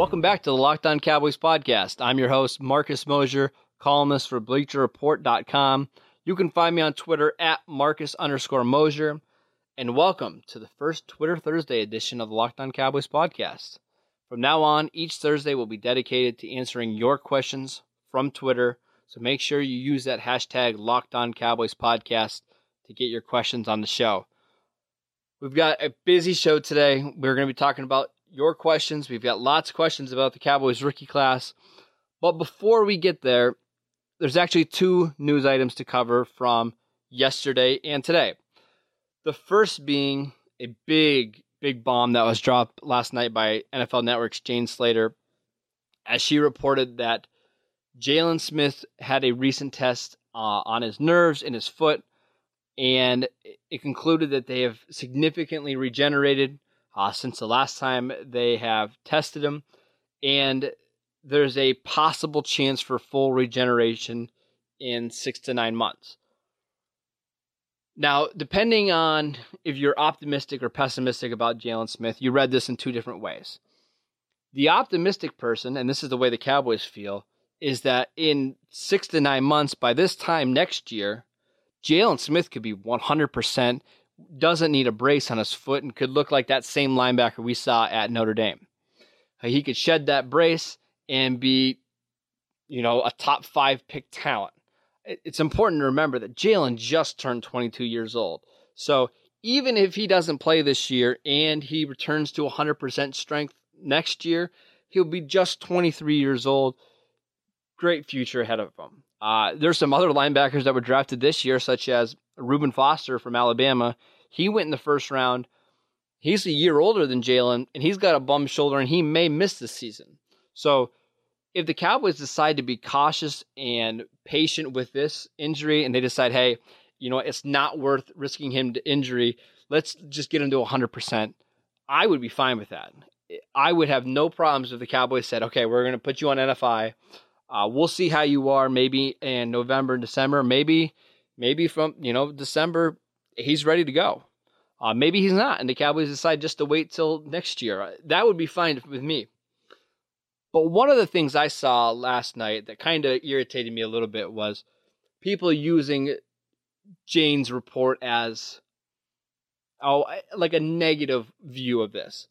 Welcome back to the Locked On Cowboys podcast. I'm your host, Marcus Mosher, columnist for BleacherReport.com. You can find me on Twitter at Marcus underscore Mosher. And welcome to the first Twitter Thursday edition of the Locked On Cowboys podcast. From now on, each Thursday will be dedicated to answering your questions from Twitter. So make sure you use that hashtag Locked On Cowboys podcast to get your questions on the show. We've got a busy show today. We're going to be talking about your questions. We've got lots of questions about the Cowboys rookie class. But before we get there, there's actually two news items to cover from yesterday and today. The first being a big, big bomb that was dropped last night by NFL Network's Jane Slater, as she reported that Jaylon Smith had a recent test uh, on his nerves in his foot, and it concluded that they have significantly regenerated uh, since the last time they have tested him, and there's a possible chance for full regeneration in six to nine months. Now, depending on if you're optimistic or pessimistic about Jaylon Smith, you read this in two different ways. The optimistic person, and this is the way the Cowboys feel, is that in six to nine months, by this time next year, Jaylon Smith could be 100%, doesn't need a brace on his foot, and could look like that same linebacker we saw at Notre Dame. He could shed that brace and be, you know, a top five pick talent. It's important to remember that Jaylon just turned 22 years old. So even if he doesn't play this year and he returns to 100% strength next year, he'll be just 23 years old. Great future ahead of him. Uh, there's some other linebackers that were drafted this year, such as Reuben Foster from Alabama. He went in the first round. He's a year older than Jaylon, and he's got a bum shoulder, and he may miss this season. So, if the Cowboys decide to be cautious and patient with this injury, and they decide, hey, you know, it's not worth risking him to injury, let's just get him to 100%, I would be fine with that. I would have no problems if the Cowboys said, okay, we're going to put you on NFI. Uh, we'll see how you are maybe in November and December. Maybe, maybe from, you know, December, he's ready to go. Uh, maybe he's not, and the Cowboys decide just to wait till next year. That would be fine with me. But one of the things I saw last night that kind of irritated me a little bit was people using Jane's report as oh like a negative view of this.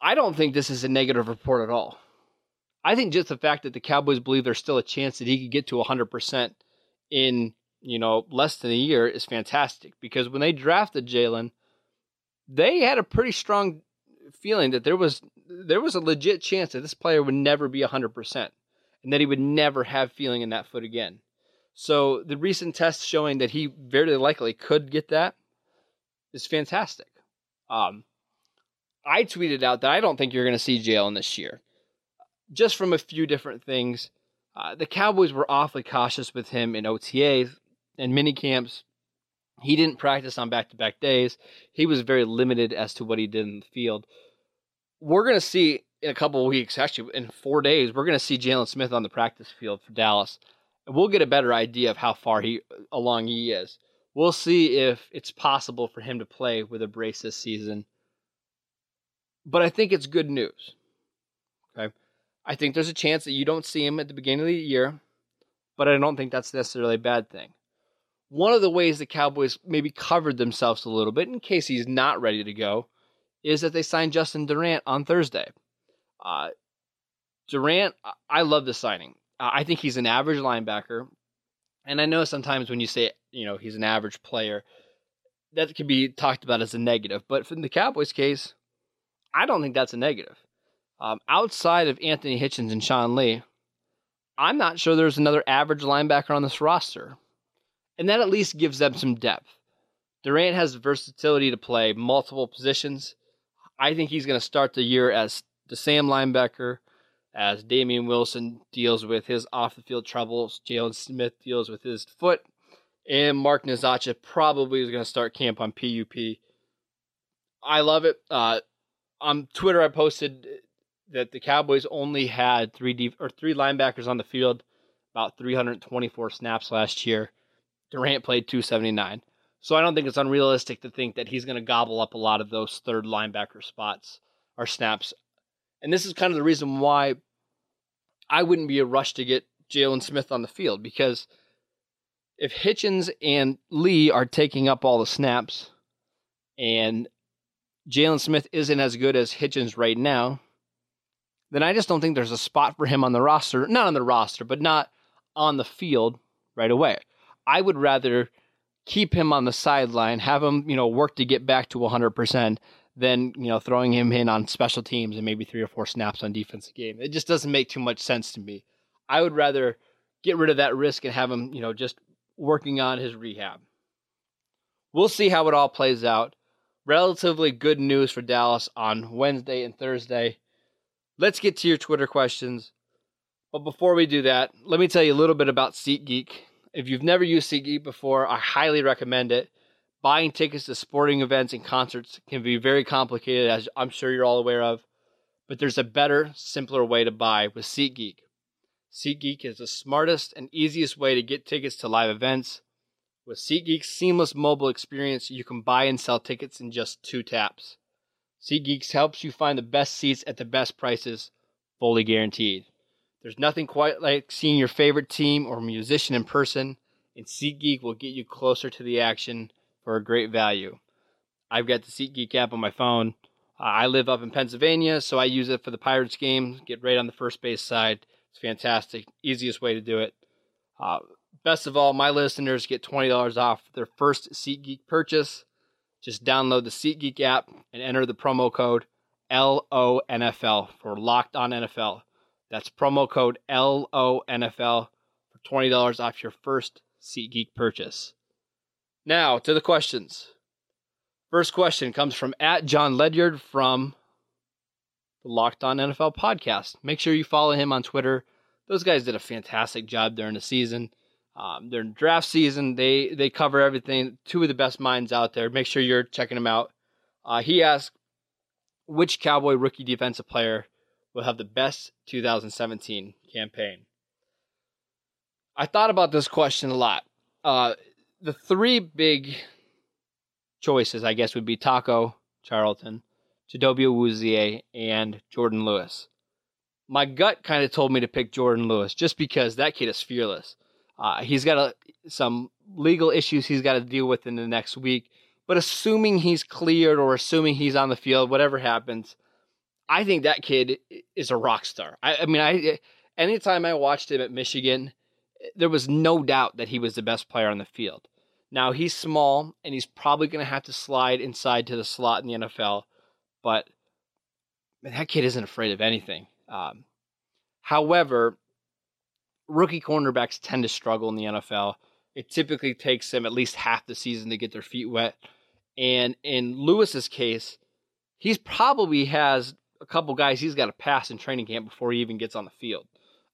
I don't think this is a negative report at all. I think just the fact that the Cowboys believe there's still a chance that he could get to 100% in, you know, less than a year is fantastic because when they drafted Jaylon, they had a pretty strong feeling that there was there was a legit chance that this player would never be 100% and that he would never have feeling in that foot again. So the recent tests showing that he very likely could get that is fantastic. Um, I tweeted out that I don't think you're going to see Jaylon this year, just from a few different things. Uh, the Cowboys were awfully cautious with him in OTAs and mini camps. He didn't practice on back to back days. He was very limited as to what he did in the field we're going to see in a couple weeks, actually in four days, we're going to see Jaylon Smith on the practice field for Dallas. And we'll get a better idea of how far he along he is. We'll see if it's possible for him to play with a brace this season. But I think it's good news. Okay. I think there's a chance that you don't see him at the beginning of the year, but I don't think that's necessarily a bad thing. One of the ways the Cowboys maybe covered themselves a little bit in case he's not ready to go is that they signed Justin Durant on Thursday. Uh, Durant, I love the signing. I think he's an average linebacker. And I know sometimes when you say, you know, he's an average player, that can be talked about as a negative. But from the Cowboys case, I don't think that's a negative. Um, outside of Anthony Hitchens and Sean Lee, I'm not sure there's another average linebacker on this roster. And that at least gives them some depth. Durant has versatility to play multiple positions. I think he's going to start the year as the Sam linebacker, as Damien Wilson deals with his off the field troubles, Jaylon Smith deals with his foot, and Mark Nzeocha probably is going to start camp on PUP. I love it. Uh, on Twitter, I posted that the Cowboys only had three deep, or three linebackers on the field, about 324 snaps last year. Durant played 279. So I don't think it's unrealistic to think that he's going to gobble up a lot of those third linebacker spots or snaps. And this is kind of the reason why I wouldn't be a rush to get Jaylon Smith on the field because if Hitchens and Lee are taking up all the snaps and Jaylon Smith isn't as good as Hitchens right now, then I just don't think there's a spot for him on the roster. Not on the roster, but not on the field right away. I would rather keep him on the sideline, have him, you know, work to get back to 100% than, you know, throwing him in on special teams and maybe three or four snaps on defensive game. It just doesn't make too much sense to me. I would rather get rid of that risk and have him, you know, just working on his rehab. We'll see how it all plays out. Relatively good news for Dallas on Wednesday and Thursday. Let's get to your Twitter questions. But before we do that, let me tell you a little bit about SeatGeek. If you've never used SeatGeek before, I highly recommend it. Buying tickets to sporting events and concerts can be very complicated, as I'm sure you're all aware of. But there's a better, simpler way to buy with SeatGeek. SeatGeek is the smartest and easiest way to get tickets to live events. With SeatGeek's seamless mobile experience, you can buy and sell tickets in just two taps. SeatGeeks helps you find the best seats at the best prices, fully guaranteed. There's nothing quite like seeing your favorite team or musician in person, and SeatGeek will get you closer to the action for a great value. I've got the SeatGeek app on my phone. I live up in Pennsylvania, so I use it for the Pirates game, get right on the first base side. It's fantastic. Easiest way to do it. Uh, best of all, my listeners get $20 off their first SeatGeek purchase. Just download the SeatGeek app and enter the promo code LONFL for Locked On NFL. That's promo code LONFL for $20 off your first SeatGeek purchase. Now to the questions. First question comes from at John Ledyard from the Locked On NFL podcast. Make sure you follow him on Twitter. Those guys did a fantastic job during the season. Um, they're in draft season. They they cover everything. Two of the best minds out there. Make sure you're checking them out. Uh, he asked, which Cowboy rookie defensive player will have the best 2017 campaign? I thought about this question a lot. Uh, the three big choices, I guess, would be Taco Charlton, Chidobe Awuzie, and Jourdan Lewis. My gut kind of told me to pick Jourdan Lewis just because that kid is fearless. Uh, he's got a, some legal issues he's got to deal with in the next week. But assuming he's cleared or assuming he's on the field, whatever happens, I think that kid is a rock star. I, I mean, I anytime I watched him at Michigan, there was no doubt that he was the best player on the field. Now he's small and he's probably going to have to slide inside to the slot in the NFL, but man, that kid isn't afraid of anything. Um, however, rookie cornerbacks tend to struggle in the NFL. It typically takes them at least half the season to get their feet wet. And in Lewis's case, he's probably has a couple guys he's got to pass in training camp before he even gets on the field.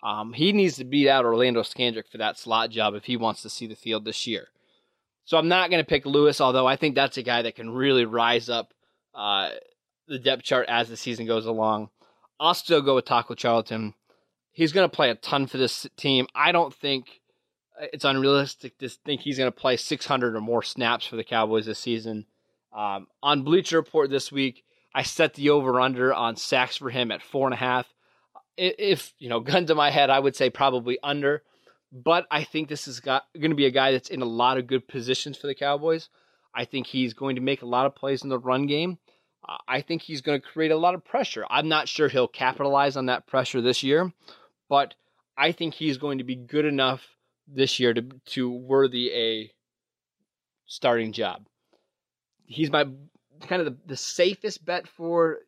Um, he needs to beat out Orlando Scandrick for that slot job if he wants to see the field this year. So I'm not going to pick Lewis, although I think that's a guy that can really rise up uh, the depth chart as the season goes along. I'll still go with Taco Charlton he's going to play a ton for this team. I don't think it's unrealistic to think he's going to play 600 or more snaps for the Cowboys this season. Um, on Bleacher Report this week, I set the over under on sacks for him at four and a half. If you know, gun to my head, I would say probably under. But I think this is going to be a guy that's in a lot of good positions for the Cowboys. I think he's going to make a lot of plays in the run game. Uh, I think he's going to create a lot of pressure. I'm not sure he'll capitalize on that pressure this year, but I think he's going to be good enough this year to to worthy a starting job. He's my kind of the, the safest bet for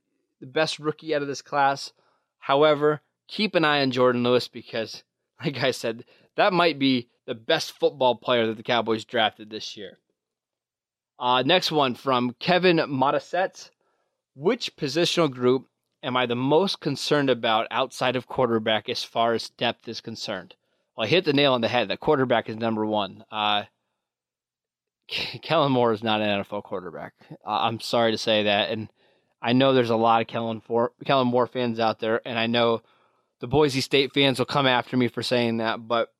the best rookie out of this class. However, keep an eye on Jourdan Lewis because, like I said, that might be the best football player that the Cowboys drafted this year. Uh, next one from Kevin Modisette. Which positional group am I the most concerned about outside of quarterback as far as depth is concerned? Well, I hit the nail on the head. The quarterback is number one. Uh, Kellen Moore is not an NFL quarterback. Uh, I'm sorry to say that, and I know there's a lot of Kellen, for, Kellen Moore fans out there, and I know the Boise State fans will come after me for saying that, but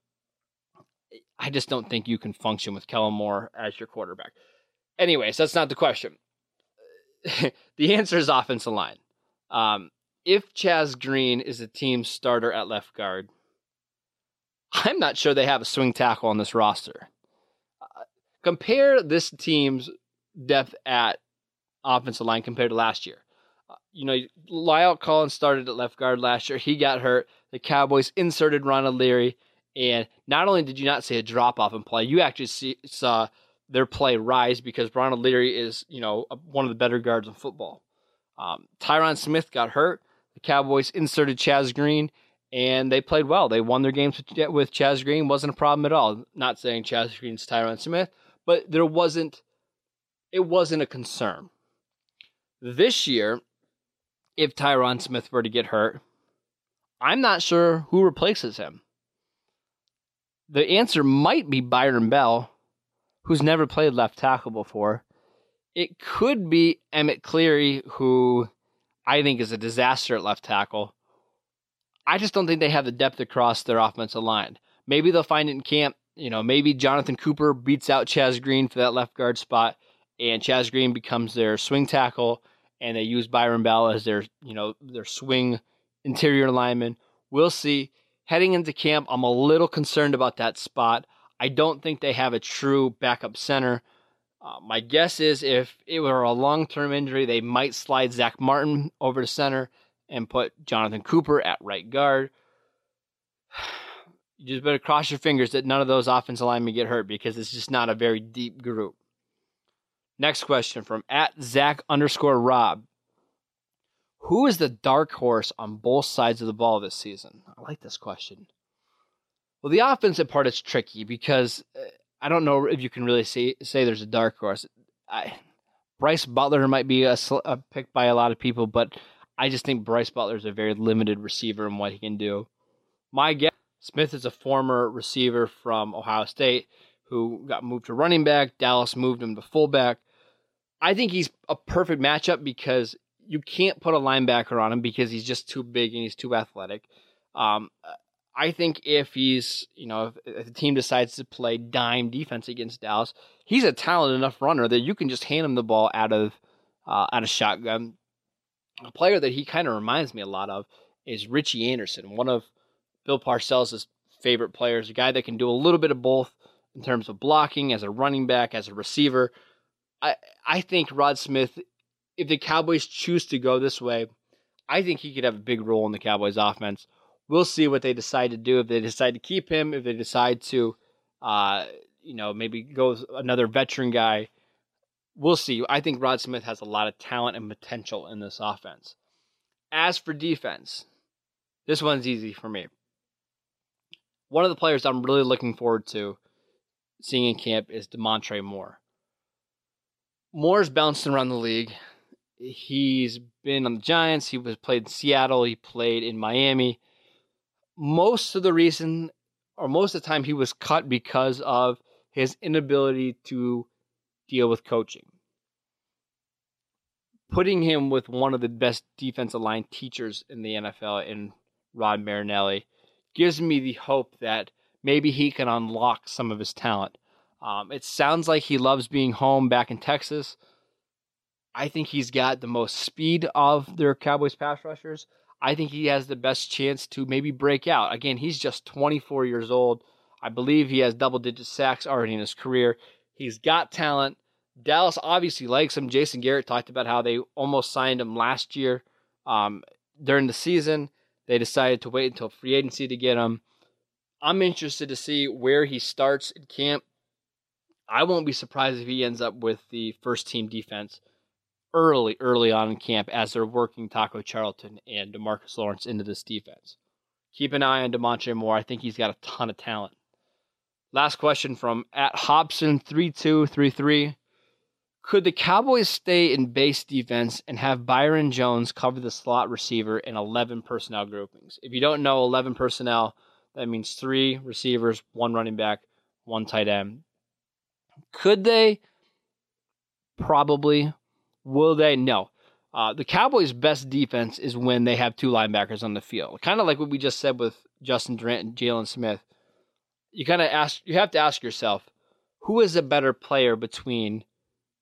I just don't think you can function with Kellen Moore as your quarterback. Anyways, that's not the question. the answer is offensive line. Um, if Chaz Green is the team's starter at left guard, I'm not sure they have a swing tackle on this roster. Uh, compare this team's depth at offensive line compared to last year. Uh, you know, La'el Collins started at left guard last year. He got hurt. The Cowboys inserted Ronald Leary. And not only did you not see a drop off in play, you actually see, saw their play rise because Ronald Leary is, you know, one of the better guards in football. Um, Tyron Smith got hurt. The Cowboys inserted Chaz Green, and they played well. They won their games with, with Chaz Green. wasn't a problem at all. Not saying Chaz Green's Tyron Smith, but there wasn't. It wasn't a concern. This year, if Tyron Smith were to get hurt, I'm not sure who replaces him. The answer might be Byron Bell, who's never played left tackle before. It could be Emmett Cleary, who I think is a disaster at left tackle. I just don't think they have the depth across their offensive line. Maybe they'll find it in camp. You know, maybe Jonathan Cooper beats out Chaz Green for that left guard spot, and Chaz Green becomes their swing tackle, and they use Byron Bell as their, you know, their swing interior lineman. We'll see. Heading into camp, I'm a little concerned about that spot. I don't think they have a true backup center. Uh, my guess is if it were a long term injury, they might slide Zack Martin over to center and put Jonathan Cooper at right guard. You just better cross your fingers that none of those offensive linemen get hurt because it's just not a very deep group. Next question from at Zach underscore Rob. Who is the dark horse on both sides of the ball this season? I like this question. Well, the offensive part is tricky because uh, I don't know if you can really say say there's a dark horse. I, Brice Butler might be a, a pick by a lot of people, but I just think Brice Butler is a very limited receiver in what he can do. My guess, Smith is a former receiver from Ohio State who got moved to running back. Dallas moved him to fullback. I think he's a perfect matchup because you can't put a linebacker on him because he's just too big and he's too athletic. Um, I think if he's, you know, if, the team decides to play dime defense against Dallas, he's a talented enough runner that you can just hand him the ball out of uh, out of shotgun. A player that he kind of reminds me a lot of is Richie Anderson, one of Bill Parcells' favorite players, a guy that can do a little bit of both in terms of blocking as a running back, as a receiver. I I think Rod Smith, if the Cowboys choose to go this way, I think he could have a big role in the Cowboys offense we'll see what they decide to do. If they decide to keep him, if they decide to, uh, you know, maybe go another veteran guy. We'll see. I think Rod Smith has a lot of talent and potential in this offense. As for defense, this one's easy for me. One of the players I'm really looking forward to seeing in camp is Damontre Moore. Moore's bounced around the league. He's been on the Giants. He was played in Seattle. He played in Miami most of the reason or most of the time he was cut because of his inability to deal with coaching. Putting him with one of the best defensive line teachers in the NFL in Rod Marinelli gives me the hope that maybe he can unlock some of his talent. Um, it sounds like he loves being home back in Texas. I think he's got the most speed of their Cowboys pass rushers. I think he has the best chance to maybe break out. Again, he's just 24 years old. I believe he has double digit sacks already in his career. He's got talent. Dallas obviously likes him. Jason Garrett talked about how they almost signed him last year um, during the season. They decided to wait until free agency to get him. I'm interested to see where he starts in camp. I won't be surprised if he ends up with the first team defense early, early on in camp as they're working Taco Charlton and Demarcus Lawrence into this defense. Keep an eye on Damontre Moore. I think he's got a ton of talent. Last question from at Hobson3233. Could the Cowboys stay in base defense and have Byron Jones cover the slot receiver in 11 personnel groupings? If you don't know 11 personnel, that means three receivers, one running back, one tight end. Could they? Probably. Will they? No. Uh, the Cowboys' best defense is when they have two linebackers on the field. Kind of like what we just said with Justin Durant and Jaylon Smith. You kind of ask, you have to ask yourself, who is a better player between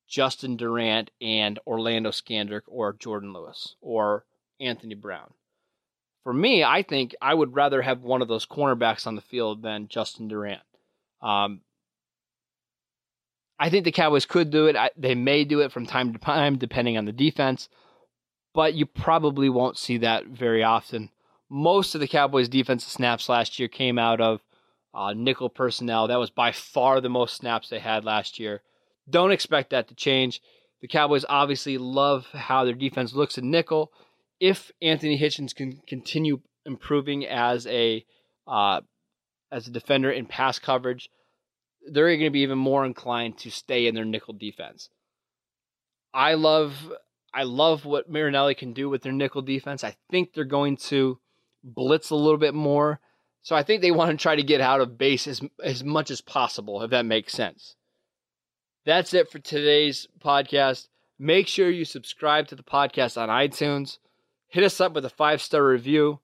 Justin Durant and Orlando Scandrick or Jourdan Lewis or Anthony Brown? For me, I think I would rather have one of those cornerbacks on the field than Justin Durant. Um, I think the Cowboys could do it. I, they may do it from time to time, depending on the defense, but you probably won't see that very often. Most of the Cowboys' defensive snaps last year came out of uh, nickel personnel. That was by far the most snaps they had last year. Don't expect that to change. The Cowboys obviously love how their defense looks in nickel. If Anthony Hitchens can continue improving as a uh, as a defender in pass coverage, they're going to be even more inclined to stay in their nickel defense. I love I love what Marinelli can do with their nickel defense. I think they're going to blitz a little bit more. So I think they want to try to get out of base as as much as possible, if that makes sense. That's it for today's podcast. Make sure you subscribe to the podcast on iTunes. Hit us up with a five star review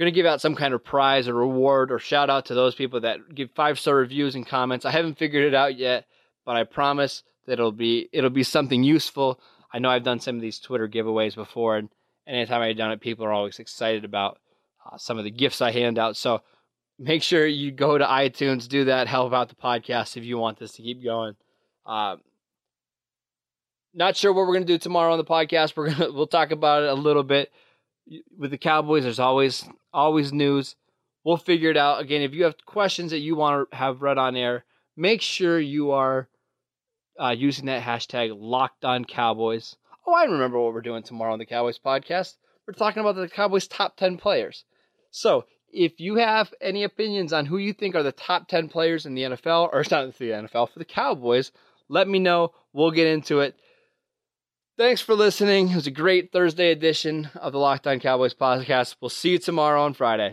going to give out some kind of prize or reward or shout out to those people that give five star reviews and comments. I haven't figured it out yet, but I promise that it'll be it'll be something useful. I know I've done some of these Twitter giveaways before, and, anytime I've done it, people are always excited about uh, some of the gifts I hand out. So make sure you go to iTunes, do that, help out the podcast if you want this to keep going. Uh, not sure what we're going to do tomorrow on the podcast. We're gonna we'll talk about it a little bit with the Cowboys. There's always always news. We'll figure it out. Again, if you have questions that you want to have read on air, make sure you are uh, using that hashtag locked on Cowboys. Oh, I remember what we're doing tomorrow on the Cowboys podcast. We're talking about the Cowboys' top 10 players. So if you have any opinions on who you think are the top 10 players in the NFL, or it's not the NFL, for the Cowboys, let me know. We'll get into it. Thanks for listening. It was a great Thursday edition of the Locked On Cowboys podcast. We'll see you tomorrow on Friday.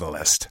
Catalyst.